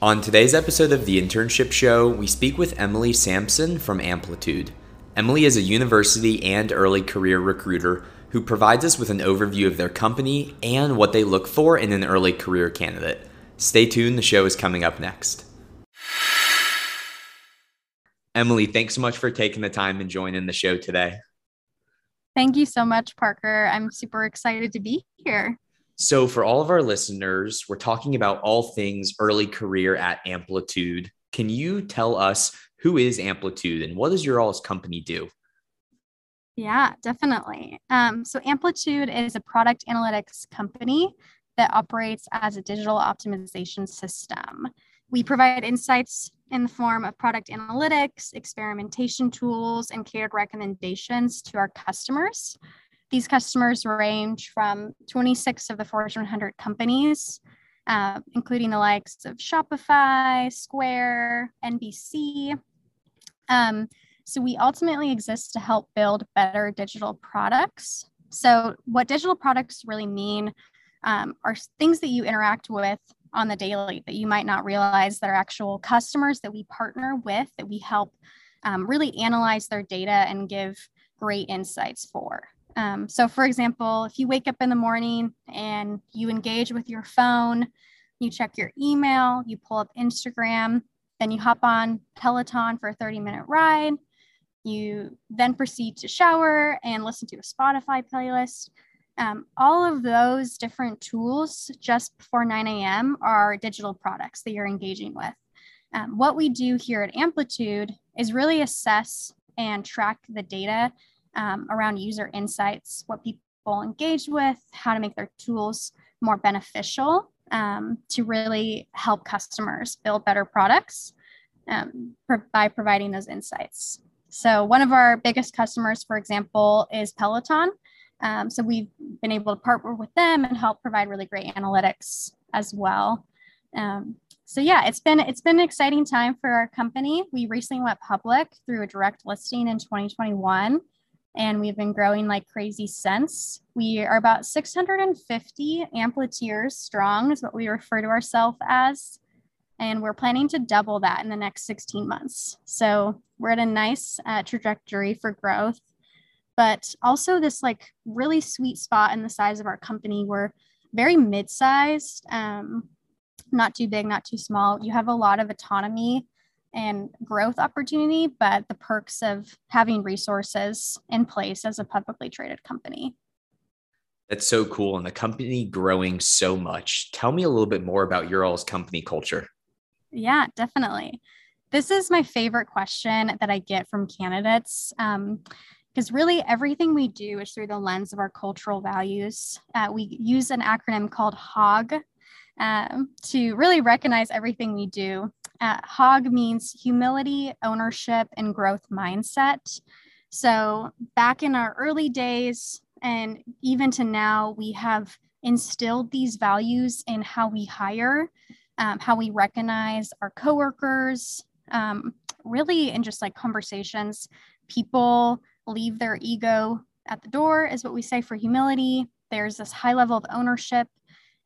On today's episode of the Internship Show, we speak with Emily Sampson from Amplitude. Emily is a university and early career recruiter who provides us with an overview of their company and what they look for in an early career candidate. Stay tuned, the show is coming up next. Emily, thanks so much for taking the time and joining the show today. Thank you so much, Parker. I'm super excited to be here. So, for all of our listeners, we're talking about all things early career at Amplitude. Can you tell us who is Amplitude and what does your all's company do? Yeah, definitely. Um, so, Amplitude is a product analytics company that operates as a digital optimization system. We provide insights in the form of product analytics, experimentation tools, and catered recommendations to our customers. These customers range from 26 of the Fortune 100 companies, uh, including the likes of Shopify, Square, NBC. Um, so we ultimately exist to help build better digital products. So, what digital products really mean um, are things that you interact with on the daily that you might not realize that are actual customers that we partner with, that we help um, really analyze their data and give great insights for. Um, so, for example, if you wake up in the morning and you engage with your phone, you check your email, you pull up Instagram, then you hop on Peloton for a 30 minute ride. You then proceed to shower and listen to a Spotify playlist. Um, all of those different tools just before 9 a.m. are digital products that you're engaging with. Um, what we do here at Amplitude is really assess and track the data um, around user insights, what people engage with, how to make their tools more beneficial um, to really help customers build better products um, by providing those insights. So, one of our biggest customers, for example, is Peloton. Um, so, we've been able to partner with them and help provide really great analytics as well. Um, so yeah, it's been it's been an exciting time for our company. We recently went public through a direct listing in 2021 and we've been growing like crazy since. We are about 650 amplitudes strong, is what we refer to ourselves as. And we're planning to double that in the next 16 months. So we're at a nice uh, trajectory for growth, but also this like really sweet spot in the size of our company. We're very mid sized, um, not too big, not too small. You have a lot of autonomy and growth opportunity, but the perks of having resources in place as a publicly traded company. That's so cool. And the company growing so much. Tell me a little bit more about your all's company culture. Yeah, definitely. This is my favorite question that I get from candidates. Um, because really everything we do is through the lens of our cultural values. Uh, we use an acronym called HOG um, to really recognize everything we do. Uh, HOG means humility, ownership, and growth mindset. So, back in our early days, and even to now, we have instilled these values in how we hire, um, how we recognize our coworkers, um, really in just like conversations. People leave their ego at the door, is what we say for humility. There's this high level of ownership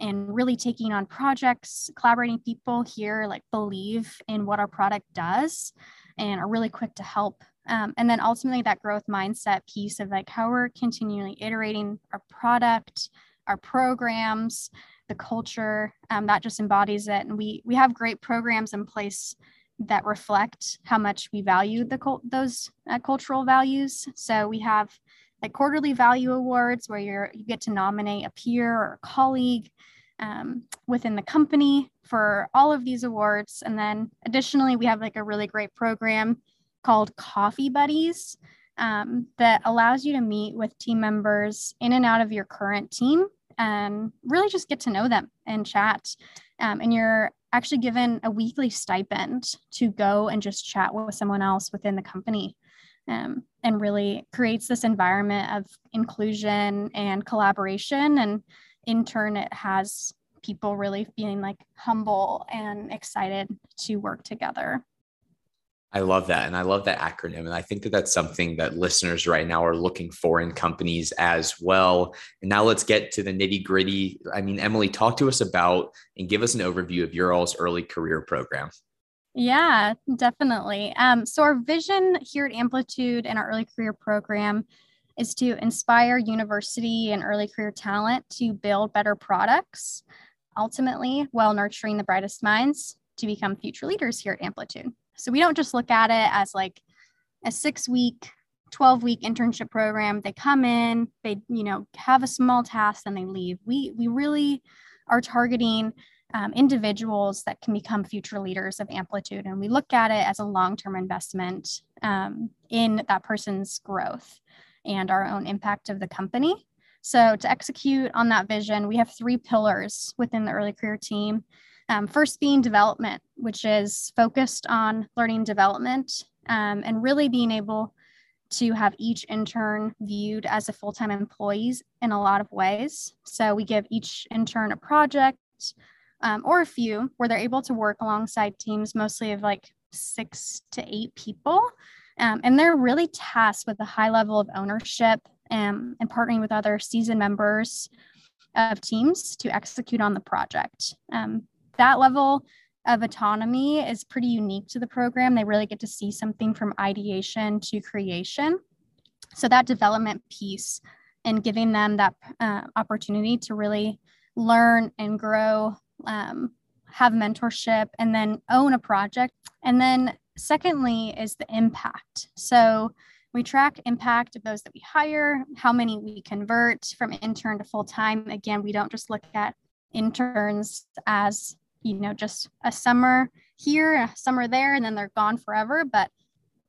and really taking on projects, collaborating people here, like believe in what our product does and are really quick to help. Um, and then ultimately that growth mindset piece of like how we're continually iterating our product, our programs, the culture um, that just embodies it. And we we have great programs in place that reflect how much we value the cult- those uh, cultural values. So we have like quarterly value awards where you're you get to nominate a peer or a colleague um, within the company for all of these awards. And then additionally, we have like a really great program called Coffee Buddies um, that allows you to meet with team members in and out of your current team and really just get to know them and chat. Um, and you're actually given a weekly stipend to go and just chat with someone else within the company. Um, and really creates this environment of inclusion and collaboration and in turn, it has people really feeling like humble and excited to work together. I love that. And I love that acronym. And I think that that's something that listeners right now are looking for in companies as well. And now let's get to the nitty gritty. I mean, Emily, talk to us about and give us an overview of your all's early career program. Yeah, definitely. Um, so, our vision here at Amplitude and our early career program is to inspire university and early career talent to build better products, ultimately, while nurturing the brightest minds to become future leaders here at Amplitude. So, we don't just look at it as like a six week 12 week internship program they come in they you know have a small task and they leave we we really are targeting um, individuals that can become future leaders of amplitude. And we look at it as a long term investment um, in that person's growth and our own impact of the company. So, to execute on that vision, we have three pillars within the early career team. Um, first, being development, which is focused on learning development um, and really being able to have each intern viewed as a full time employees in a lot of ways. So, we give each intern a project um, or a few where they're able to work alongside teams mostly of like six to eight people. Um, and they're really tasked with a high level of ownership um, and partnering with other seasoned members of teams to execute on the project. Um, that level of autonomy is pretty unique to the program. They really get to see something from ideation to creation. So, that development piece and giving them that uh, opportunity to really learn and grow um, have mentorship, and then own a project. And then, secondly, is the impact. So, we track impact of those that we hire, how many we convert from intern to full time. Again, we don't just look at interns as you know just a summer here, a summer there, and then they're gone forever, but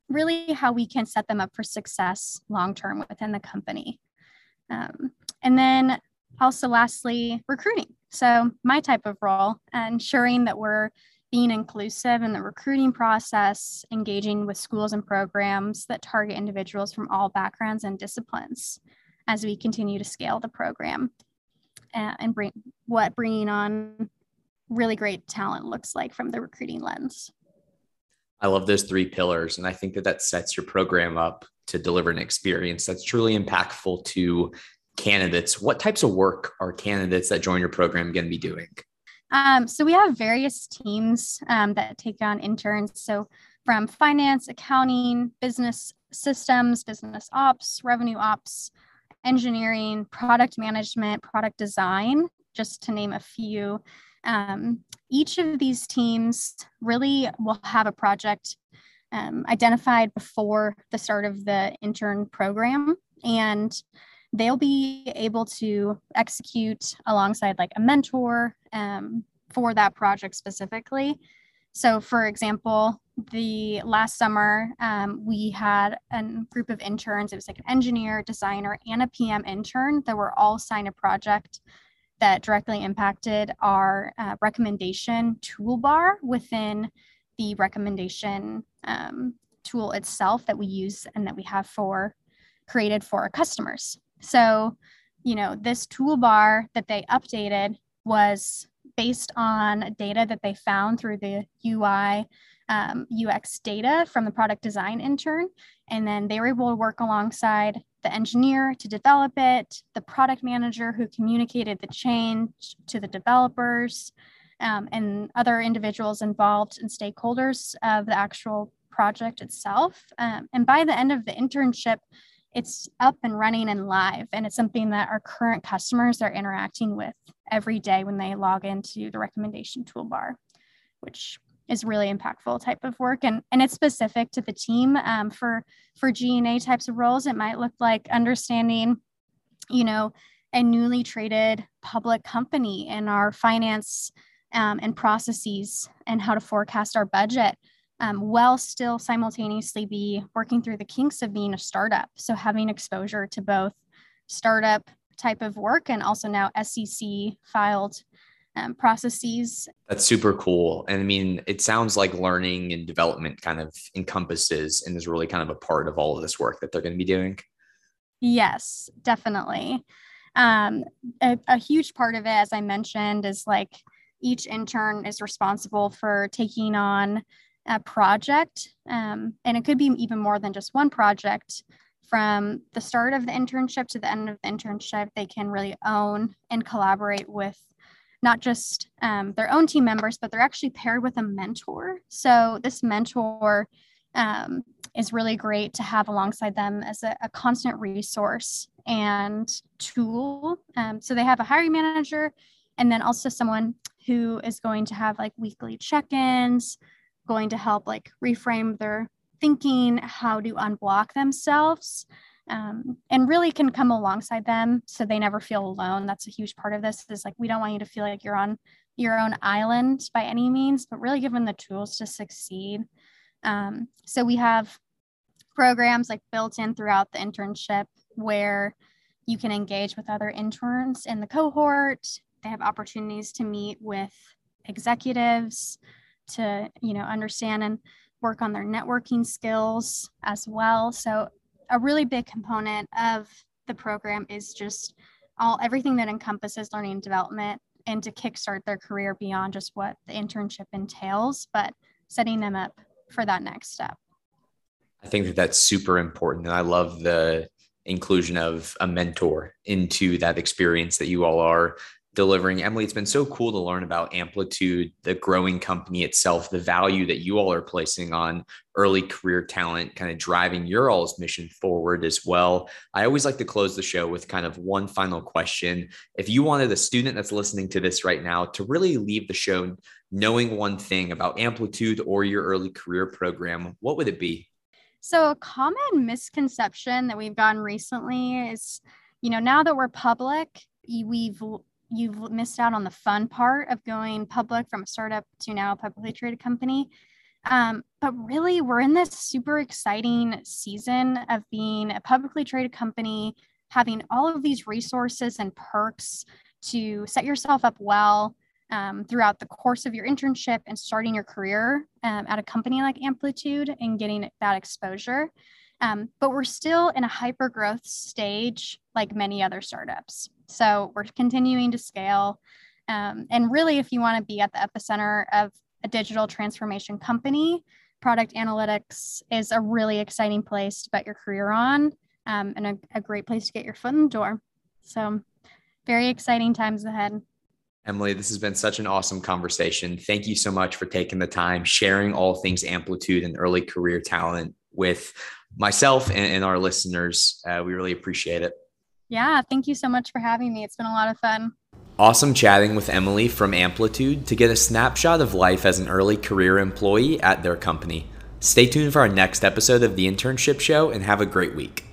really how we can set them up for success long term within the company. Um, and then also, lastly, recruiting. So, my type of role, ensuring that we're being inclusive in the recruiting process, engaging with schools and programs that target individuals from all backgrounds and disciplines as we continue to scale the program uh, and bring what bringing on really great talent looks like from the recruiting lens. I love those three pillars. And I think that that sets your program up to deliver an experience that's truly impactful to candidates, what types of work are candidates that join your program going to be doing? Um, so we have various teams um, that take on interns. So from finance, accounting, business systems, business ops, revenue ops, engineering, product management, product design, just to name a few. Um, each of these teams really will have a project um, identified before the start of the intern program. And they'll be able to execute alongside like a mentor um, for that project specifically. So, for example, the last summer um, we had a group of interns. It was like an engineer, designer, and a PM intern that were all assigned a project that directly impacted our uh, recommendation toolbar within the recommendation um, tool itself that we use and that we have for created for our customers. So, you know, this toolbar that they updated was based on data that they found through the UI um, UX data from the product design intern. And then they were able to work alongside the engineer to develop it, the product manager who communicated the change to the developers, um, and other individuals involved and stakeholders of the actual project itself. Um, and by the end of the internship, it's up and running and live. And it's something that our current customers are interacting with every day when they log into the recommendation toolbar, which is really impactful type of work and, and it's specific to the team um, for for G&A types of roles it might look like understanding you know a newly traded public company and our finance um, and processes and how to forecast our budget um, while still simultaneously be working through the kinks of being a startup. So having exposure to both startup type of work and also now SEC filed um, processes. That's super cool. And I mean, it sounds like learning and development kind of encompasses and is really kind of a part of all of this work that they're going to be doing. Yes, definitely. Um, a, a huge part of it, as I mentioned, is like each intern is responsible for taking on a project, um, and it could be even more than just one project. From the start of the internship to the end of the internship, they can really own and collaborate with not just um, their own team members, but they're actually paired with a mentor. So this mentor um, is really great to have alongside them as a, a constant resource and tool. Um, so they have a hiring manager and then also someone who is going to have like weekly check-ins, going to help like reframe their thinking, how to unblock themselves um, and really can come alongside them so they never feel alone. That's a huge part of this is like, we don't want you to feel like you're on your own island by any means, but really give them the tools to succeed. Um, so we have programs like built in throughout the internship where you can engage with other interns in the cohort. They have opportunities to meet with executives to, you know, understand and work on their networking skills as well. So a really big component of the program is just all everything that encompasses learning and development and to kickstart their career beyond just what the internship entails, but setting them up for that next step. I think that that's super important. And I love the inclusion of a mentor into that experience that you all are delivering. Emily, it's been so cool to learn about Amplitude, the growing company itself, the value that you all are placing on early career talent, kind of driving your all's mission forward as well. I always like to close the show with kind of one final question. If you wanted a student that's listening to this right now to really leave the show knowing one thing about Amplitude or your early career program, what would it be? So, a common misconception that we've gotten recently is, you know, now that we're public, we've you've missed out on the fun part of going public from a startup to now a publicly traded company. Um, but really, we're in this super exciting season of being a publicly traded company, having all of these resources and perks to set yourself up well um, throughout the course of your internship and starting your career um, at a company like Amplitude and getting that exposure. Um, but we're still in a hyper growth stage like many other startups. So we're continuing to scale. Um, and really, if you want to be at the epicenter of a digital transformation company, product analytics is a really exciting place to bet your career on um, and a, a great place to get your foot in the door. So, very exciting times ahead. Emily, this has been such an awesome conversation. Thank you so much for taking the time, sharing all things amplitude and early career talent with myself and, and our listeners. Uh, we really appreciate it. Yeah, thank you so much for having me. It's been a lot of fun. Awesome chatting with Emily from Amplitude to get a snapshot of life as an early career employee at their company. Stay tuned for our next episode of the Internship Show and have a great week.